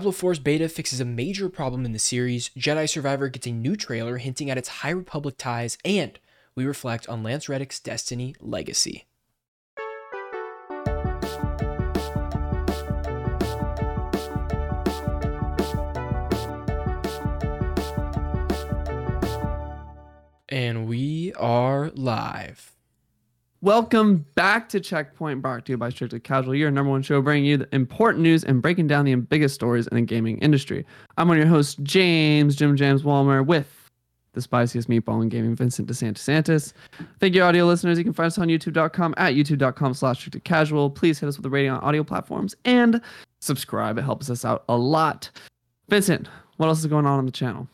Diablo 4's beta fixes a major problem in the series, Jedi Survivor gets a new trailer hinting at its High Republic ties, and we reflect on Lance Reddick's Destiny legacy. And we are live. Welcome back to Checkpoint, brought to you by Strictly Casual, your number one show bringing you the important news and breaking down the biggest stories in the gaming industry. I'm of your hosts, James, Jim James Walmer, with the spiciest meatball in gaming, Vincent DeSantis Thank you, audio listeners. You can find us on youtube.com at youtube.com slash strictly casual. Please hit us with a rating on audio platforms and subscribe. It helps us out a lot. Vincent, what else is going on on the channel?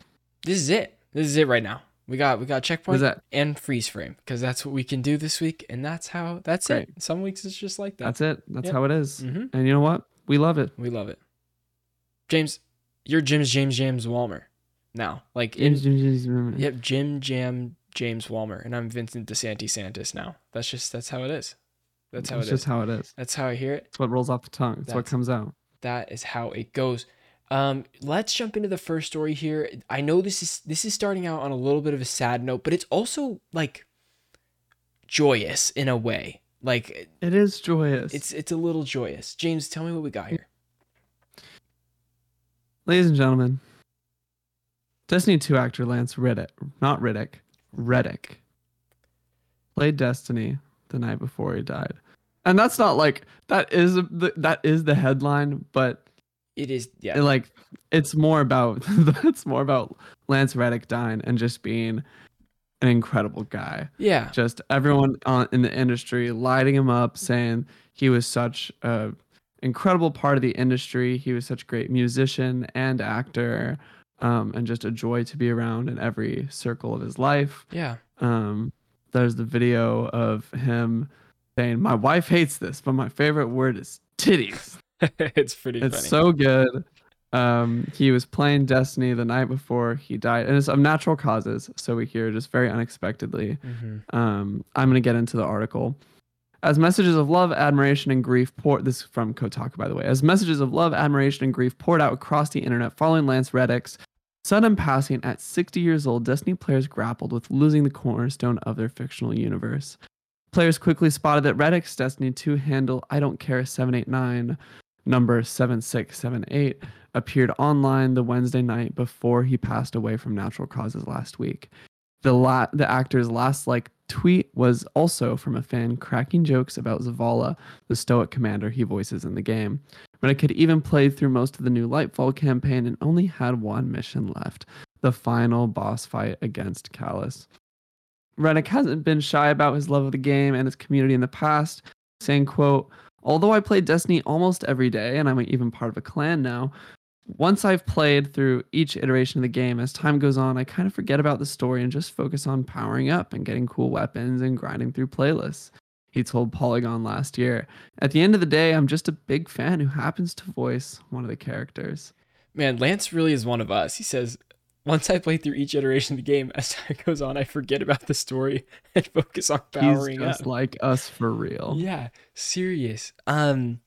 This is it. This is it right now. We got we got checkpoint and freeze frame because that's what we can do this week, and that's how that's Great. it. Some weeks it's just like that. That's it. That's Yep. how it is. Mhm. And you know what? We love it. we love it. James, you're Jim's James James Walmer now. Like in Yep. yep, Jim Jam James Walmer, and I'm Vincent DeSanti Santis now. That's just that's how it is. That's how That's it is. just how it is. That's how I hear it. It's what rolls off the tongue. It's what comes out. that is how it goes. Um, let's jump into the first story here. I know this is this is starting out on a little bit of a sad note, but it's also like joyous in a way. Like It is joyous. it's it's a little joyous. James, tell me what we got here. Ladies and gentlemen, Destiny 2 actor Lance Riddick, not Riddick, Reddick, played Destiny the night before he died. And that's not like that is the that is the headline, but It is yeah. like it's more about it's more about Lance Reddick dying and just being an incredible guy. yeah. just everyone on, in the industry lighting him up saying he was such a incredible part of the industry he was such a great musician and actor um, and just a joy to be around in every circle of his life Yeah. um, there's the video of him saying my wife hates this but my favorite word is titties it's pretty it's funny. so good. Um, he was playing Destiny the night before he died, and it's of natural causes. So we hear just very unexpectedly. Mhm. Um, I'm gonna get into the article. As messages of love, admiration, and grief pour this is from Kotaku, by the way. As messages of love, admiration, and grief poured out across the internet following Lance Reddick's sudden passing at 60 years old, Destiny players grappled with losing the cornerstone of their fictional universe. Players quickly spotted that Reddick's Destiny 2 handle I don't care 789 number 7678 appeared online the Wednesday night before he passed away from natural causes last week. The la- the actor's last like tweet was also from a fan cracking jokes about Zavala, the stoic commander he voices in the game. Had even played through most of the new Lightfall campaign and only had one mission left, the final boss fight against Calus. Reddick hasn't been shy about his love of the game and its community in the past, saying, quote, Although I play Destiny almost every day, and I'm even part of a clan now, once I've played through each iteration of the game, as time goes on, I kind of forget about the story and just focus on powering up and getting cool weapons and grinding through playlists. He told Polygon last year. At the end of the day, I'm just a big fan who happens to voice one of the characters. Man, Lance really is one of us. He says, once I play through each iteration of the game, as time goes on, I forget about the story and focus on powering He's just up. like us for real. Yeah, serious. Um,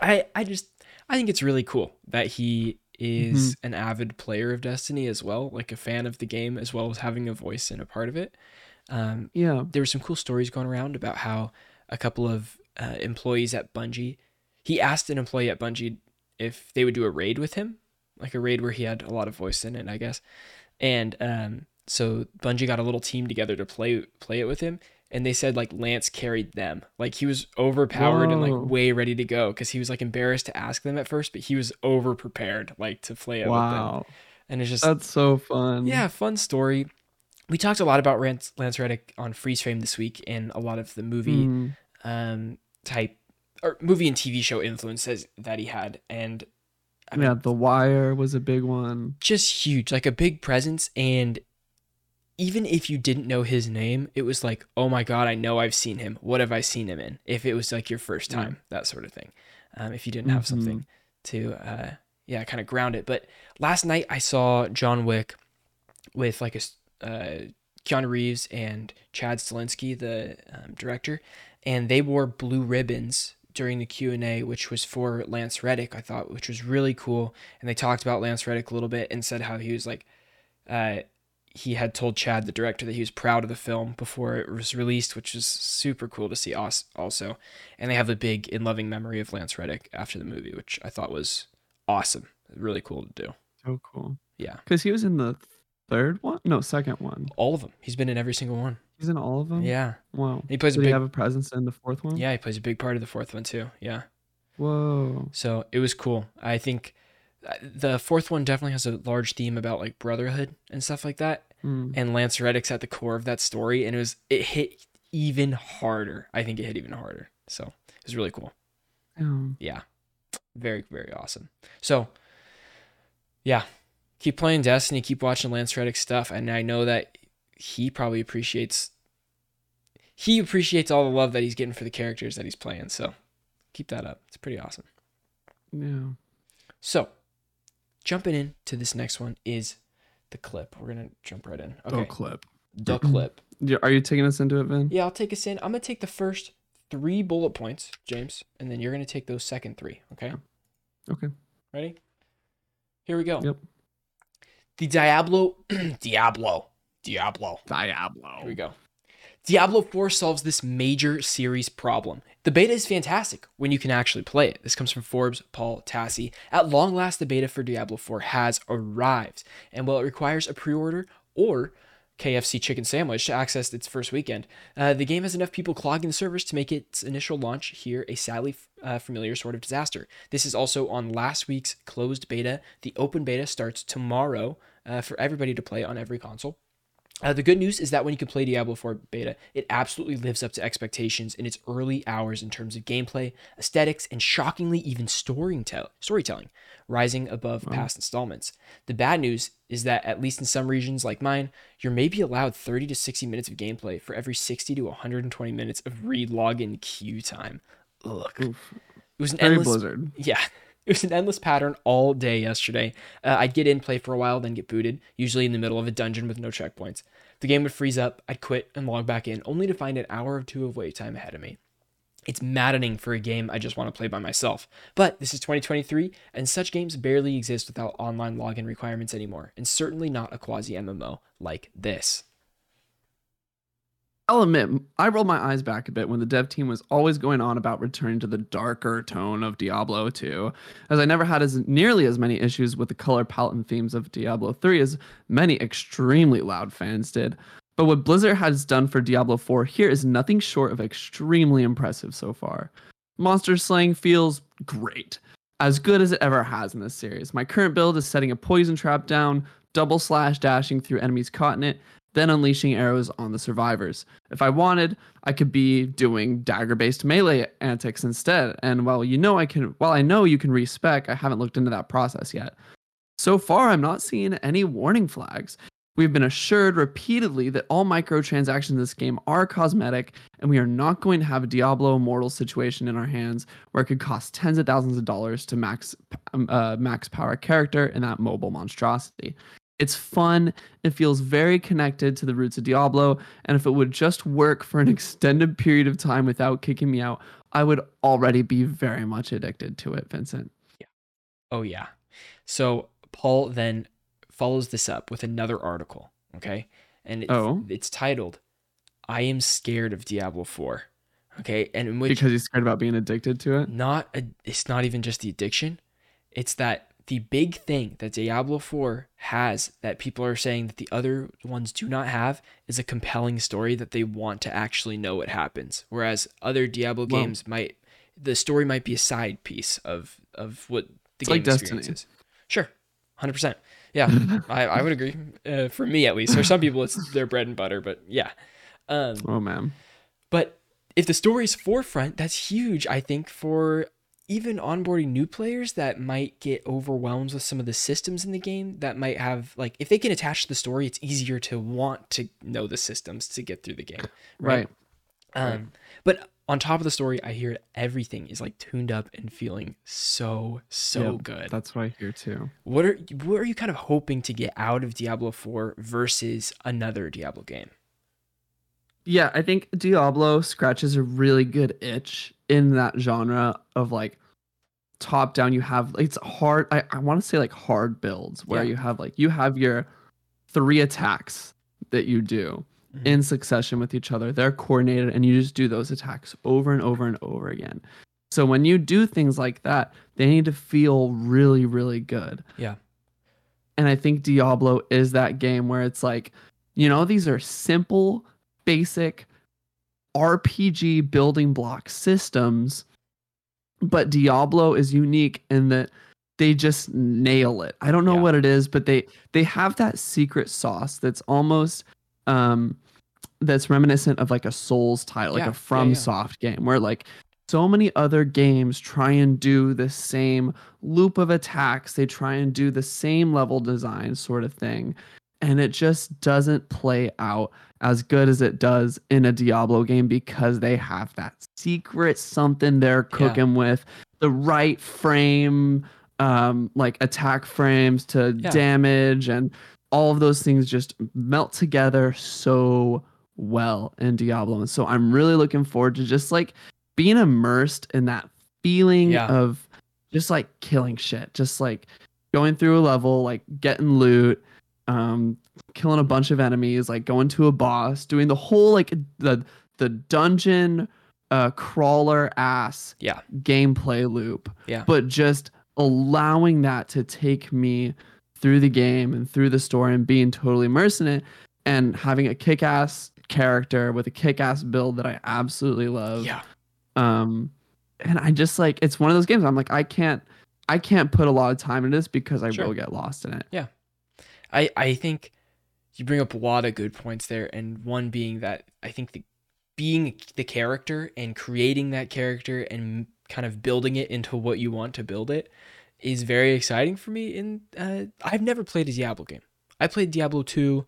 I I just I think it's really cool that he is Mm-hmm. an avid player of Destiny as well, like a fan of the game as well as having a voice and a part of it. Um, Yeah. there were some cool stories going around about how a couple of uh, employees at Bungie, he asked an employee at Bungie if they would do a raid with him, like a raid where he had a lot of voice in it, I guess. And um, so Bungie got a little team together to play play it with him, and they said like Lance carried them, like he was overpowered and like way ready to go because he was like embarrassed to ask them at first, but he was over prepared like to play it with them. And it's just That's so fun. yeah, fun story. We talked a lot about Lance, Lance Reddick on Freeze Frame this week, and a lot of the movie Mhm. um, type or movie and TV show influences that he had, and I mean, yeah, The Wire was a big one. just huge, like a big presence. And even if you didn't know his name, it was like, oh my god, I know I've seen him. What have I seen him in? If it was like your first Yeah. time, that sort of thing. Um, if you didn't have Mhm. something to, uh, yeah, kind of ground it. But last night I saw John Wick with like a, uh, Keanu Reeves and Chad Stahelski, the um, director, and they wore blue ribbons during the Q&A which was for Lance Reddick I thought which was really cool. And they talked about Lance Reddick a little bit and said how he was like uh he had told Chad the director that he was proud of the film before it was released which was super cool to see us also. And they have a big in loving memory of Lance Reddick after the movie which I thought was awesome. Really cool to do. So cool. yeah. Because he was in the third one? No, second one. all of them he's been in every single one He's in all of them? yeah Wow. he plays a Did he big have a presence in the fourth one? yeah he plays a big part of the fourth one too yeah Whoa. So it was cool. I think uh, the fourth one definitely has a large theme about like brotherhood and stuff like that. Hmm. And Lance Reddick's at the core of that story, and it was it hit even harder. I think it hit even harder. So it was really cool. Yeah. Yeah, very very awesome. So yeah, keep playing Destiny. Keep watching Lance Reddick stuff, and I know that he probably appreciates. He appreciates all the love that he's getting for the characters that he's playing. So keep that up. It's pretty awesome. Yeah. So, jumping into this next one is the clip. We're gonna jump right in. Okay, clip. the mm-hmm. clip. Yeah, Are you taking us into it, Vin? Yeah, I'll take us in. I'm gonna take the first three bullet points, James, and then you're gonna take those second three. Okay. Okay. Ready? Here we go. Yep. The Diablo, Diablo, Diablo. Diablo. Here we go. Diablo 4 solves this major series problem. The beta is fantastic when you can actually play it. This comes from Forbes' Paul Tassi. At long last, the beta for Diablo 4 has arrived. And while it requires a pre order or KFC chicken sandwich to access its first weekend, uh, the game has enough people clogging the servers to make its initial launch here a sadly uh, familiar sort of disaster. This is also on last week's closed beta. The open beta starts tomorrow uh, for everybody to play on every console. Uh, the good news is that when you can play Diablo 4 beta, it absolutely lives up to expectations in its early hours in terms of gameplay, aesthetics, and shockingly even storytell- storytelling, rising above past installments. The bad news is that, at least in some regions like mine, you're maybe allowed 30 to 60 minutes of gameplay for every 60 to 120 minutes of re-login queue time. Look. It was an Very endless Blizzard. yeah. It was an endless pattern all day yesterday. Uh, I'd get in, play for a while, then get booted, usually in the middle of a dungeon with no checkpoints. The game would freeze up, I'd quit and log back in, only to find an hour or two of wait time ahead of me. It's maddening for a game I just want to play by myself. But this is 2023, and such games barely exist without online login requirements anymore, and certainly not a quasi MMO like this. I'll admit, I rolled my eyes back a bit when the dev team was always going on about returning to the darker tone of Diablo 2, as I never had as nearly as many issues with the color palette and themes of Diablo 3 as many extremely loud fans did. But what Blizzard has done for Diablo 4 here is nothing short of extremely impressive so far. Monster slaying feels great, as good as it ever has in this series. My current build is setting a poison trap down, double slash dashing through enemies caught in it, then unleashing arrows on the survivors. If I wanted, I could be doing dagger-based melee antics instead. And while you know I can while I know you can respec, I haven't looked into that process yet. So far, I'm not seeing any warning flags. We've been assured repeatedly that all microtransactions in this game are cosmetic, and we are not going to have a Diablo Immortal situation in our hands where it could cost tens of thousands of dollars to max um, uh, max power character in that mobile monstrosity. It's fun. It feels very connected to the roots of Diablo, and if it would just work for an extended period of time without kicking me out, I would already be very much addicted to it, Vincent. Yeah. Oh, yeah. So Paul then follows this up with another article, okay? And it's, Oh. it's titled, I am scared of Diablo 4. Okay, and in which Because he's scared about being addicted to it. not a, it's not even just the addiction it's that the big thing that diablo 4 has that people are saying that the other ones do not have is a compelling story that they want to actually know what happens. Whereas other diablo Well- games might the story might be a side piece of of what the game like Destiny. is. Sure 100% yeah I, I would agree uh, for me at least. For some people it's their bread and butter but yeah. Um Oh man. but if the story's forefront, that's huge, I think, for even onboarding new players that might get overwhelmed with some of the systems in the game that might have like if they can attach to the story, it's easier to want to know the systems to get through the game. Right. Um but on top of the story, I hear everything is like tuned up and feeling so so Yep, good. That's what I hear too. What are what are you kind of hoping to get out of Diablo 4 versus another Diablo game? Yeah, I think Diablo scratches a really good itch in that genre of like top down. You have it's hard. I, I want to say like hard builds where Yeah. you have like you have your three attacks that you do Mhm. in succession with each other. They're coordinated and you just do those attacks over and over and over again. So when you do things like that, they need to feel really, really good. Yeah. And I think Diablo is that game where it's like, you know, these are simple, basic RPG building block systems, but Diablo is unique in that they just nail it. I don't know Yeah. what it is, but they they have that secret sauce that's almost um that's reminiscent of like a Souls title, like Yeah, a yeah, From yeah. Soft game where like so many other games try and do the same loop of attacks. They try and do the same level design sort of thing. And it just doesn't play out as good as it does in a Diablo game because they have that secret something they're Yeah. cooking with the right frame, um, like attack frames to Yeah. damage, and all of those things just melt together so well in Diablo. And so I'm really looking forward to just like being immersed in that feeling Yeah. of just like killing shit, just like going through a level, like getting loot, um, killing a bunch of enemies, like going to a boss, doing the whole like the the dungeon uh crawler ass Yeah. gameplay loop. Yeah. But just allowing that to take me through the game and through the story and being totally immersed in it and having a kick-ass character with a kick-ass build that I absolutely love Yeah. um and i just like it's one of those games i'm like i can't i can't put a lot of time into this because i Sure. will get lost in it I I think you bring up a lot of good points there, and one being that I think the being the character and creating that character and kind of building it into what you want to build it is very exciting for me. And uh, I've never played a Diablo game. I played Diablo two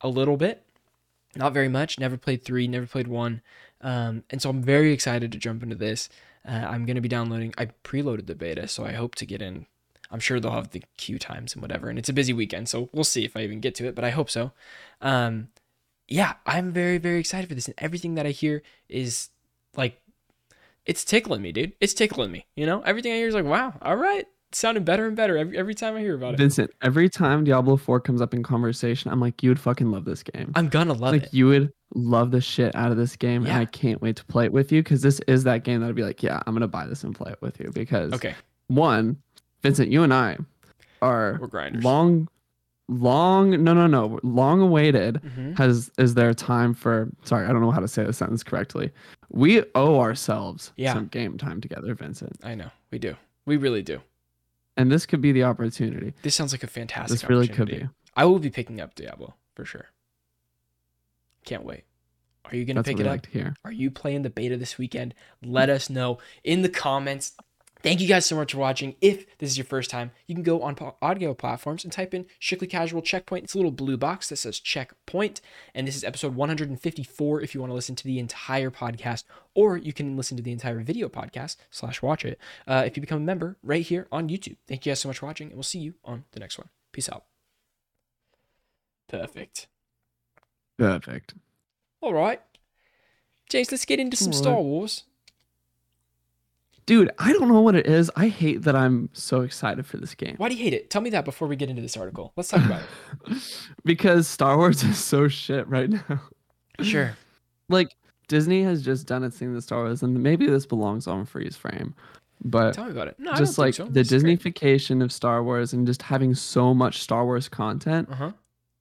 a little bit, not very much. Never played three. Never played one. Um, and so I'm very excited to jump into this. Uh, I'm gonna be downloading. I preloaded the beta, so I hope to get in I'm sure they'll have the queue times and whatever. And it's a busy weekend, so we'll see if I even get to it, but I hope so. Um, yeah, I'm very, very excited for this. And everything that I hear is like, it's tickling me, dude. It's tickling me. You know, everything I hear is like, wow, all right. It's sounding better and better every, every time I hear about it. vincent every time diablo 4 comes up in conversation i'm like you would fucking love this game I'm gonna love like it. you would love the shit out of this game Yeah. and i can't wait to play it with you because this is that game that i'd be like yeah i'm gonna buy this and play it with you because Okay, one vincent you and i are we're grinders. long long no no no long awaited hmm has is there time for sorry i don't know how to say the sentence correctly we owe ourselves Yeah. some game time together vincent I know we do. We really do. and this could be the opportunity This sounds like a fantastic. this really could be I will be picking up Diablo for sure. Can't wait. Are you gonna pick it up? like to Are you playing the beta this weekend? Let us know in the comments. Thank you guys so much for watching. If this is your first time, you can go on audio platforms and type in Strictly Casual Checkpoint. It's a little blue box that says Checkpoint. And this is episode 154 if you want to listen to the entire podcast, or you can listen to the entire video podcast slash watch it uh, if you become a member right here on YouTube. Thank you guys so much for watching, and we'll see you on the next one. Peace out. Perfect. perfect All right. James, let's get into some All right. Star Wars. Dude i don't know what it is i hate that i'm so excited for this game Why do you hate it? Tell me that before we get into this article. Let's talk about it. because star wars is so shit right now. Sure. like disney has just done its thing with star wars and maybe this belongs on freeze frame but Tell me about it. No, I just don't like think so. the This is great. Disneyfication of Star Wars and just having so much Star Wars content, Uh-huh.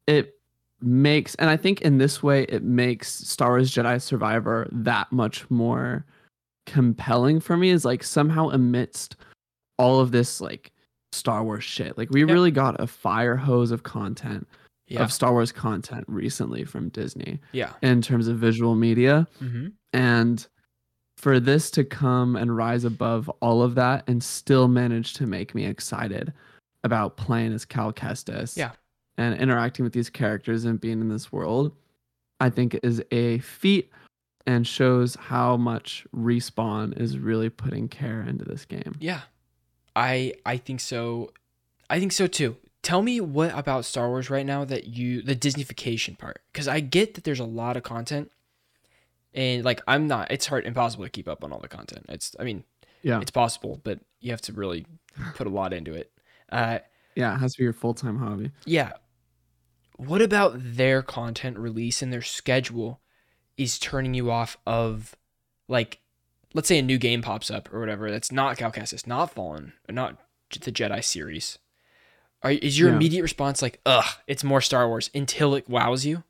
it makes, and I think in this way, it makes Star Wars Jedi Survivor that much more compelling for me. Is like somehow amidst all of this like Star Wars shit, like we Yep. really got a fire hose of content Yeah. of Star Wars content recently from Disney yeah. in terms of visual media. Mm-hmm. And for this to come and rise above all of that and still manage to make me excited about playing as Cal Kestis Yeah. and interacting with these characters and being in this world, I think is a feat and shows how much Respawn is really putting care into this game. Yeah. I I think so. I think so too. Tell me what about Star Wars right now that you the Disneyfication part because I get that there's a lot of content, And like I'm not it's hard impossible to keep up on all the content. It's I mean, Yeah. it's possible, but you have to really put a lot into it. Uh Yeah, it has to be your full time hobby. yeah. What about their content release and their schedule is turning you off of like let's say a new game pops up or whatever that's not Cal Kestis, not Fallen, not the Jedi series. Are, is your Yeah. immediate response like, ugh, it's more Star Wars until it wows you?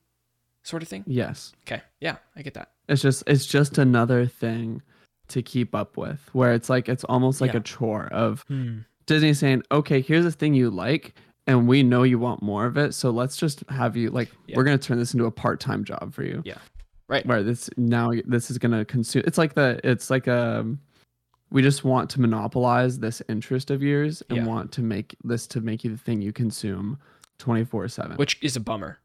Sort of thing? Yes. Okay. Yeah, I get that. It's just it's just another thing to keep up with where it's like it's almost like Yeah. a chore of hmm. Disney saying, "Okay, here's a thing you like and we know you want more of it, so let's just have you like Yeah. we're going to turn this into a part-time job for you." Yeah. Right. Where this now this is going to consume it's like the it's like um we just want to monopolize this interest of yours and Yeah. want to make this to make you the thing you consume 24/7. Which is a bummer.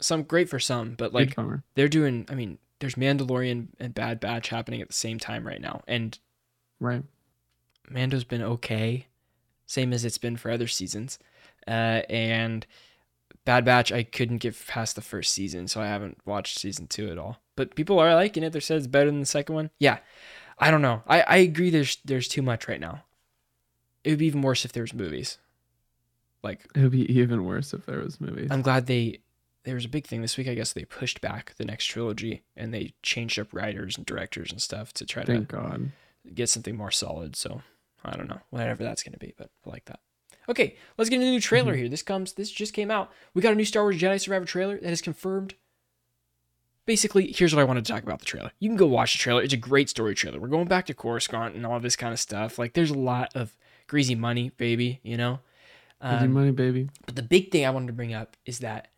Some great for some, but like they're doing I mean, there's Mandalorian and Bad Batch happening at the same time right now. And Right. Mando's been okay, same as it's been for other seasons. Uh, and Bad Batch, I couldn't get past the first season, so I haven't watched season two at all. But people are liking it. They said it's better than the second one. Yeah, I don't know. I, I agree. There's there's too much right now. It would be even worse if there was movies. Like It would be even worse if there was movies. I'm glad they there was a big thing this week. I guess they pushed back the next trilogy and they changed up writers and directors and stuff to try to Thank God. get something more solid. So I don't know, whatever that's gonna be, but I like that. Okay, let's get into the new trailer Mhm. here. This comes, this just came out. We got a new Star Wars Jedi Survivor trailer that is confirmed. Basically, here's what I wanted to talk about the trailer. You can go watch the trailer. It's a great story trailer. We're going bacta Coruscant and all this kind of stuff. Like, there's a lot of greasy money, baby. You know. Um, money, baby. but the big thing I wanted to bring up is that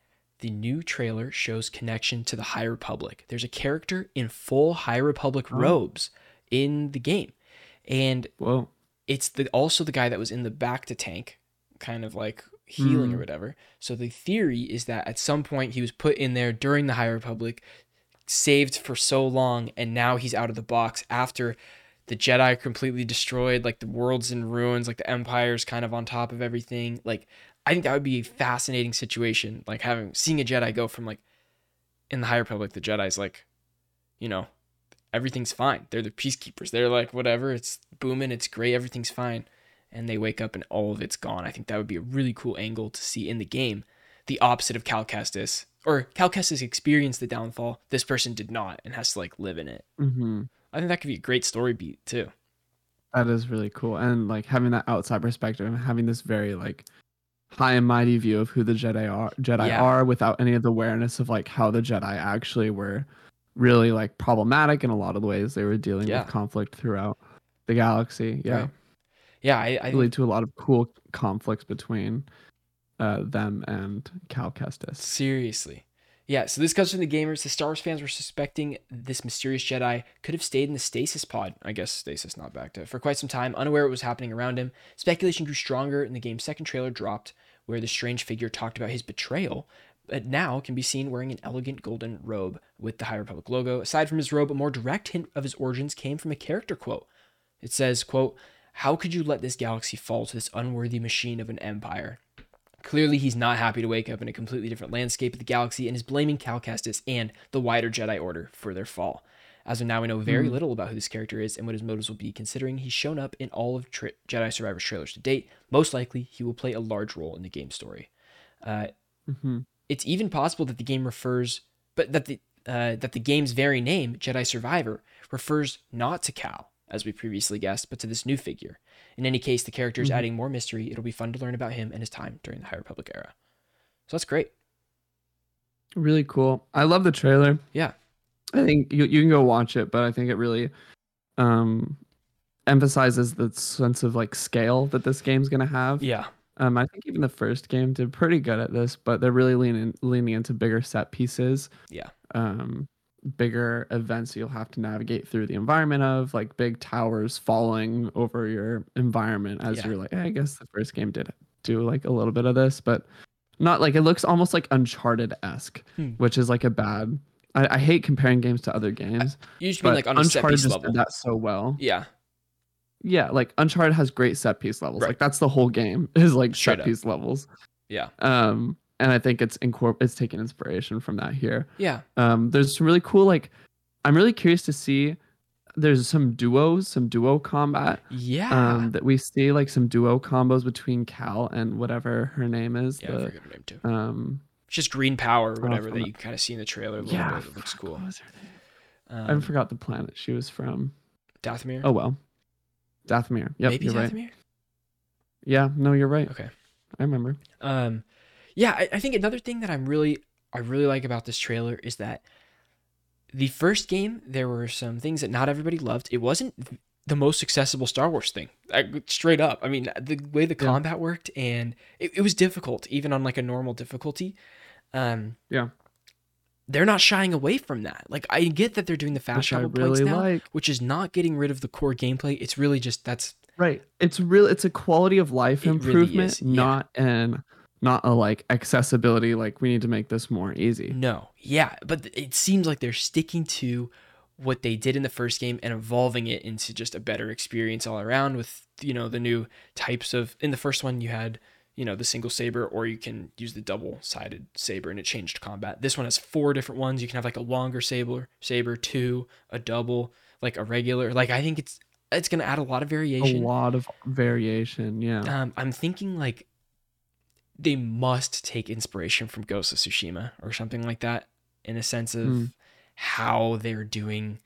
the new trailer shows connection to the High Republic. There's a character in full High Republic Oh. robes in the game, and Whoa. it's the also the guy that was in the back to tank, kind of like healing or Mm. whatever. So the theory is that at some point he was put in there during the High Republic, saved for so long, and now he's out of the box after the Jedi completely destroyed, like the world's in ruins, like the Empire's kind of on top of everything. Like I think that would be a fascinating situation, like having seeing a Jedi go from like in the High Republic, the Jedi's like, you know, everything's fine. They're the peacekeepers. They're like whatever, it's booming, it's great, everything's fine. And they wake up and all of it's gone. I think that would be a really cool angle to see in the game. The opposite of Cal Kestis. Or Cal Kestis experienced the downfall. This person did not and has to like live in it. hmm I think that could be a great story beat too. That is really cool. And like having that outside perspective and having this very like high and mighty view of who the Jedi are Jedi Yeah. are without any of the awareness of like how the Jedi actually were really like problematic in a lot of the ways they were dealing Yeah. with conflict throughout the galaxy. Yeah. Right. Yeah, I, I Lead to a lot of cool conflicts between uh, them and Cal Kestis. seriously. Yeah, so this comes from the gamers. The Star Wars fans were suspecting this mysterious Jedi could have stayed in the stasis pod. I guess stasis not bacta for quite some time, unaware what was happening around him. Speculation grew stronger, and the game's second trailer dropped, where the strange figure talked about his betrayal, but now can be seen wearing an elegant golden robe with the High Republic logo. Aside from his robe, a more direct hint of his origins came from a character quote. It says, quote, How could you let this galaxy fall to this unworthy machine of an empire? Clearly, he's not happy to wake up in a completely different landscape of the galaxy and is blaming Cal Kestis and the wider Jedi Order for their fall. As of now, we know very Hmm. little about who this character is and what his motives will be, considering he's shown up in all of tra- Jedi Survivor's trailers to date. Most likely, he will play a large role in the game story. Uh, hmm it's even possible that the game refers, but that the uh, that the game's very name, Jedi Survivor, refers not to Cal, as we previously guessed, but to this new figure. In any case, the character is Mhm. adding more mystery. It'll be fun to learn about him and his time during the High Republic era. So that's great. Really cool. I love the trailer. Yeah. I think you you can go watch it, but I think it really um emphasizes the sense of like scale that this game's gonna have. Yeah. Um, I think even the first game did pretty good at this, but they're really leaning leaning into bigger set pieces. Yeah. Um, bigger events you'll have to navigate through the environment of, like big towers falling over your environment. As Yeah. you're like, "Eh, I guess the first game did do like a little bit of this, but not like it looks almost like Uncharted esque, Hmm. which is like a bad. I, I hate comparing games to other games, You just but mean like on Uncharted just level. did that so well. Yeah. Yeah, like Uncharted has great set piece levels. Right. Like that's the whole game is like Straight set up. piece levels. Yeah. Um, and I think it's incorp- it's taking inspiration from that here. Yeah. Um, there's some really cool like I'm really curious to see. There's some duos, some duo combat Yeah. um, that we see, like some duo combos between Cal and whatever her name is. yeah, I the, forget her name too. um, just green power or whatever that you kind of see in the trailer a little yeah, bit. It looks cool. What was her name? I Um, forgot the planet she was from. Dathomir. Oh well, Dathomir. Yep, Maybe you're right. Yeah, no, you're right. Okay. I remember. Um, yeah, I, I think another thing that I'm really I really like about this trailer is that the first game there were some things that not everybody loved. It wasn't the most accessible Star Wars thing. I, straight up. I mean, the way the Yeah. combat worked and it, it was difficult even on like a normal difficulty. Um, Yeah. They're not shying away from that. Like I get that they're doing the fast Which travel points now, like. which is not getting rid of the core gameplay. It's really just that's Right. It's real. It's a quality of life It really improvement, yeah. not an not a like accessibility. Like we need to make this more easy. No, yeah, but it seems like they're sticking to what they did in the first game and evolving it into just a better experience all around with you know the new types of in the first one you had you know the single saber or you can use the double sided saber and it changed combat this one has four different ones you can have like a longer saber saber two a double like a regular like i think it's it's going to add a lot of variation A lot of variation. Yeah. um, I'm thinking like they must take inspiration from Ghost of Tsushima or something like that in a sense of Hmm. how they're doing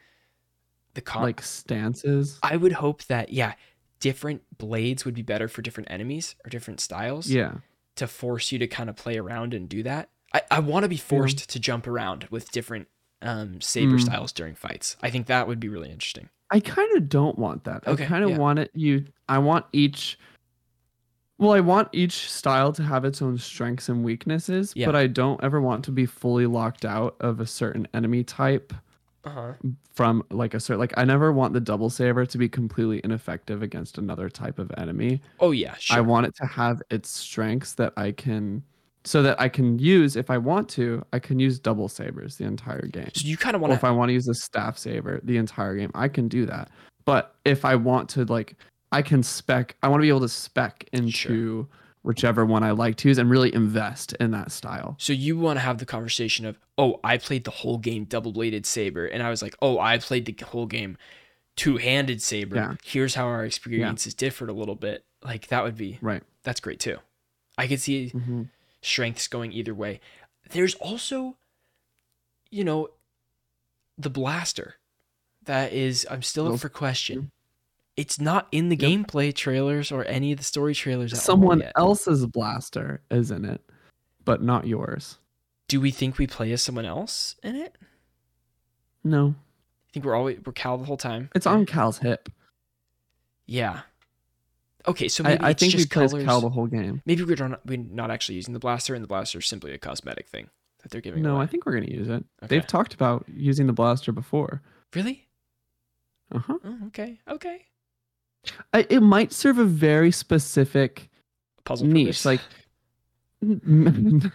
the comp. like stances. I would hope that yeah, different blades would be better for different enemies or different styles Yeah. to force you to kind of play around and do that. I, I want to be forced to jump around with different um, saber Mm. styles during fights. I think that would be really interesting. I kind of don't want that. Okay, I kind of yeah. want it you I want each well, I want each style to have its own strengths and weaknesses, Yeah. but I don't ever want to be fully locked out of a certain enemy type Uh huh. from like a certain like I never want the double saber to be completely ineffective against another type of enemy. Oh yeah, sure. I want it to have its strengths that I can so that I can use if I want to, I can use double sabers the entire game. so you kind of want if. I want to use a staff saber the entire game, I can do that. But if I want to like I can spec I want to be able to spec into whichever one I like to use and really invest in that style. So you want to have the conversation of, oh, I played the whole game double bladed saber, and I was like, oh, I played the whole game two handed saber. Yeah. Here's how our experiences differed a little bit. Like that would be Right. that's great too. I could see hmm strengths going either way. There's also, you know, the blaster. That is, I'm still up for question. It's not in the Yep. gameplay trailers or any of the story trailers. At all Someone else's blaster is in it, but not yours. Do we think we play as someone else in it? No. I think we're always we're Cal the whole time. It's on Cal's hip. Yeah. Okay, so I, maybe I it's think we just play colors. Cal the whole game. maybe we're not we're not actually using the blaster, and the blaster is simply a cosmetic thing that they're giving No, away. I think we're gonna use it. Okay. They've talked about using the blaster before. really. Uh huh. Oh, okay. Okay. It might serve a very specific Puzzle niche. purpose. Like,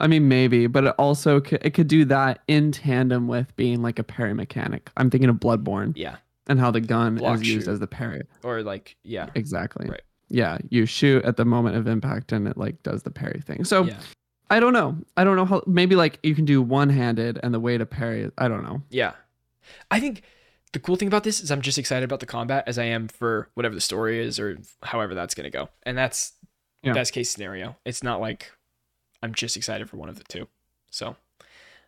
I mean, maybe, but it also could, it could do that in tandem with being like a parry mechanic. I'm thinking of Bloodborne yeah, and how the gun Block is used as the parry. or like yeah, Exactly. Right. Yeah, you shoot at the moment of impact and it like does the parry thing. So yeah, I don't know. I don't know how. Maybe like you can do one handed and the way to parry. I don't know. yeah. I think the cool thing about this is I'm just excited about the combat as I am for whatever the story is or however that's gonna go, and that's Yeah. best case scenario. It's not like I'm just excited for one of the two. So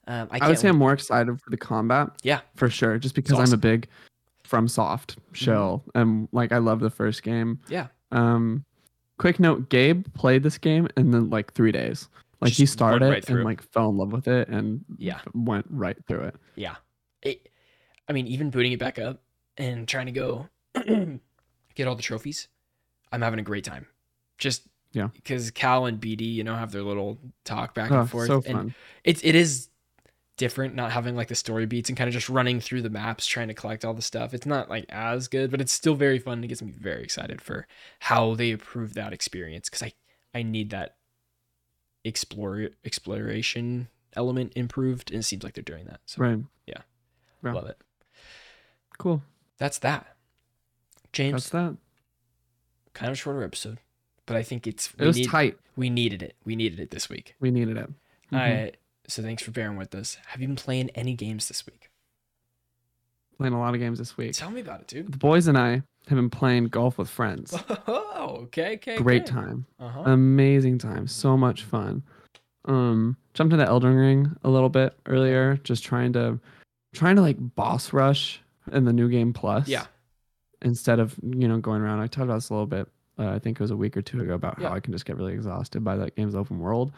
um, I, I, would say I'm more excited for the combat. Yeah. for sure. Just because I'm a big from soft shell and like I love the first game. Yeah. Um, quick note: Gabe played this game in then like three days. Like he Just went started right and like fell in love with it and Yeah. went right through it. Yeah. It, I mean, even booting it back up and trying to go get all the trophies, I'm having a great time. Just Yeah. because Cal and BD, you know, have their little talk back Oh, and forth, so and fun. it's it is different not having like the story beats and kind of just running through the maps trying to collect all the stuff. It's not like as good, but it's still very fun. It gets me very excited for how they improve that experience because I I need that explore exploration element improved, and it seems like they're doing that. So Right. yeah. Yeah. love it. Cool. That's that. James, That's that. kind of shorter episode, but I think it's It was need, tight. we needed it. We needed it this week. We needed it. Mhm. I so thanks for bearing with us. Have you been playing any games this week? Playing a lot of games this week. Tell me about it, dude. The boys and I have been playing golf with friends. Oh, okay, okay. Great time. Uh huh. Amazing time. So much fun. Um, jumped into the Elden Ring a little bit earlier, just trying to trying to like boss rush in the new game plus. Yeah. Instead of, you know, going around. I talked about this a little bit. Uh, I think it was a week or two ago about Yeah. how I can just get really exhausted by that game's open world.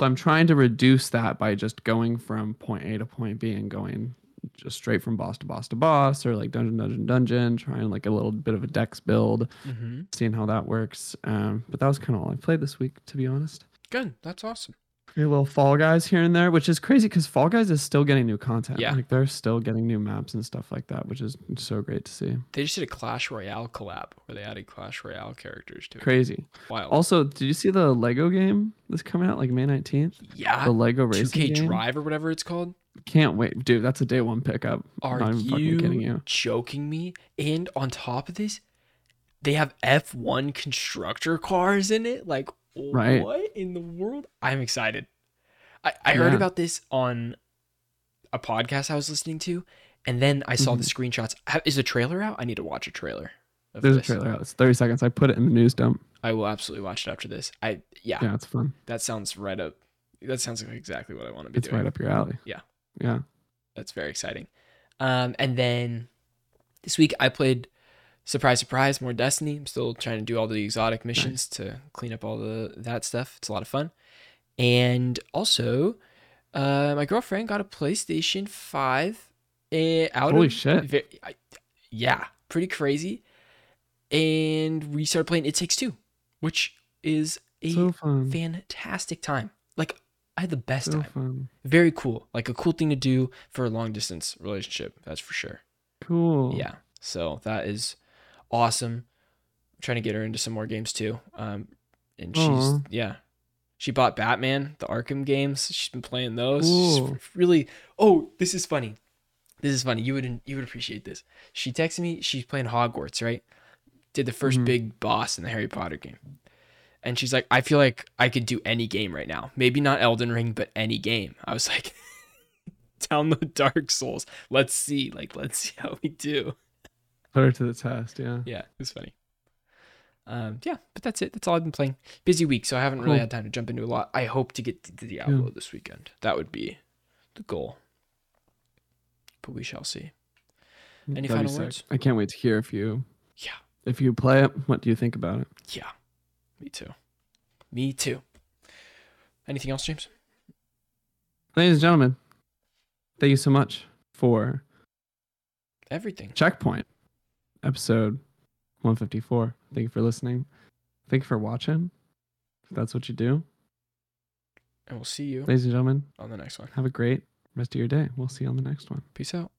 So I'm trying to reduce that by just going from point A to point B and going just straight from boss to boss to boss or like dungeon dungeon dungeon trying like a little bit of a dex build Mm-hmm. seeing how that works um but that was kind of all i played this week to be honest Good. That's awesome. A little fall guys here and there which is crazy because fall guys is still getting new content Yeah. like they're still getting new maps and stuff like that which is so great to see They just did a Clash Royale collab where they added Clash Royale characters to it. crazy Wild. also did you see the lego game that's coming out like may 19th yeah. the lego racing 2K racing game Drive or whatever it's called. can't wait dude that's a day one pickup Are even fucking kidding you you joking me? And on top of this, they have F1 constructor cars in it. Like, Right. what in the world? I'm excited. I, I heard about this on a podcast I was listening to, and then I saw the Mm-hmm. screenshots. Is the trailer out? I need to watch a trailer. of there's a trailer out it's 30 seconds i put it in the news dump I will absolutely watch it after this. I yeah, yeah it's fun that sounds right up. That sounds like exactly what I want to be it's doing. right up your alley Yeah. yeah That's very exciting. Um, and then this week I played surprise, surprise, more Destiny. I'm still trying to do all the exotic missions to clean up all the that stuff. It's a lot of fun. And also, uh, my girlfriend got a PlayStation Five. Uh, out Holy of shit. ve- I- yeah, pretty crazy. And we started playing It Takes Two, which is a so fantastic time. Like I had the best so time fun very cool like a cool thing to do for a long distance relationship that's for sure cool yeah so that is awesome. I'm trying to get her into some more games too. Um and she's Aw. yeah. She bought batman the arkham games. She's been playing those. She's really oh this is funny. This is funny. You would you would appreciate this. She texted me she's playing hogwarts right? Did the 1st Mhm. big boss in the harry potter game. And she's like i feel like i could do any game right now. Maybe not elden ring but any game. I was like download dark souls. Let's see. Like let's see how we do put her to the test yeah. Yeah it's funny. Um yeah but that's it. That's all i've been playing. Busy week so i haven't really Cool. had time to jump into a lot. I hope to get to diablo this weekend. That would be the goal. But we shall see. Any That'd final words? I can't wait to hear if you yeah. if you play it. What do you think about it? yeah me too. Me too. Anything else james? Ladies and gentlemen, thank you so much for everything. Checkpoint, episode 154. Thank you for listening. Thank you for watching. If that's what you do. and we'll see you Ladies and gentlemen, on the next one have a great rest of your day. We'll see you on the next one. peace out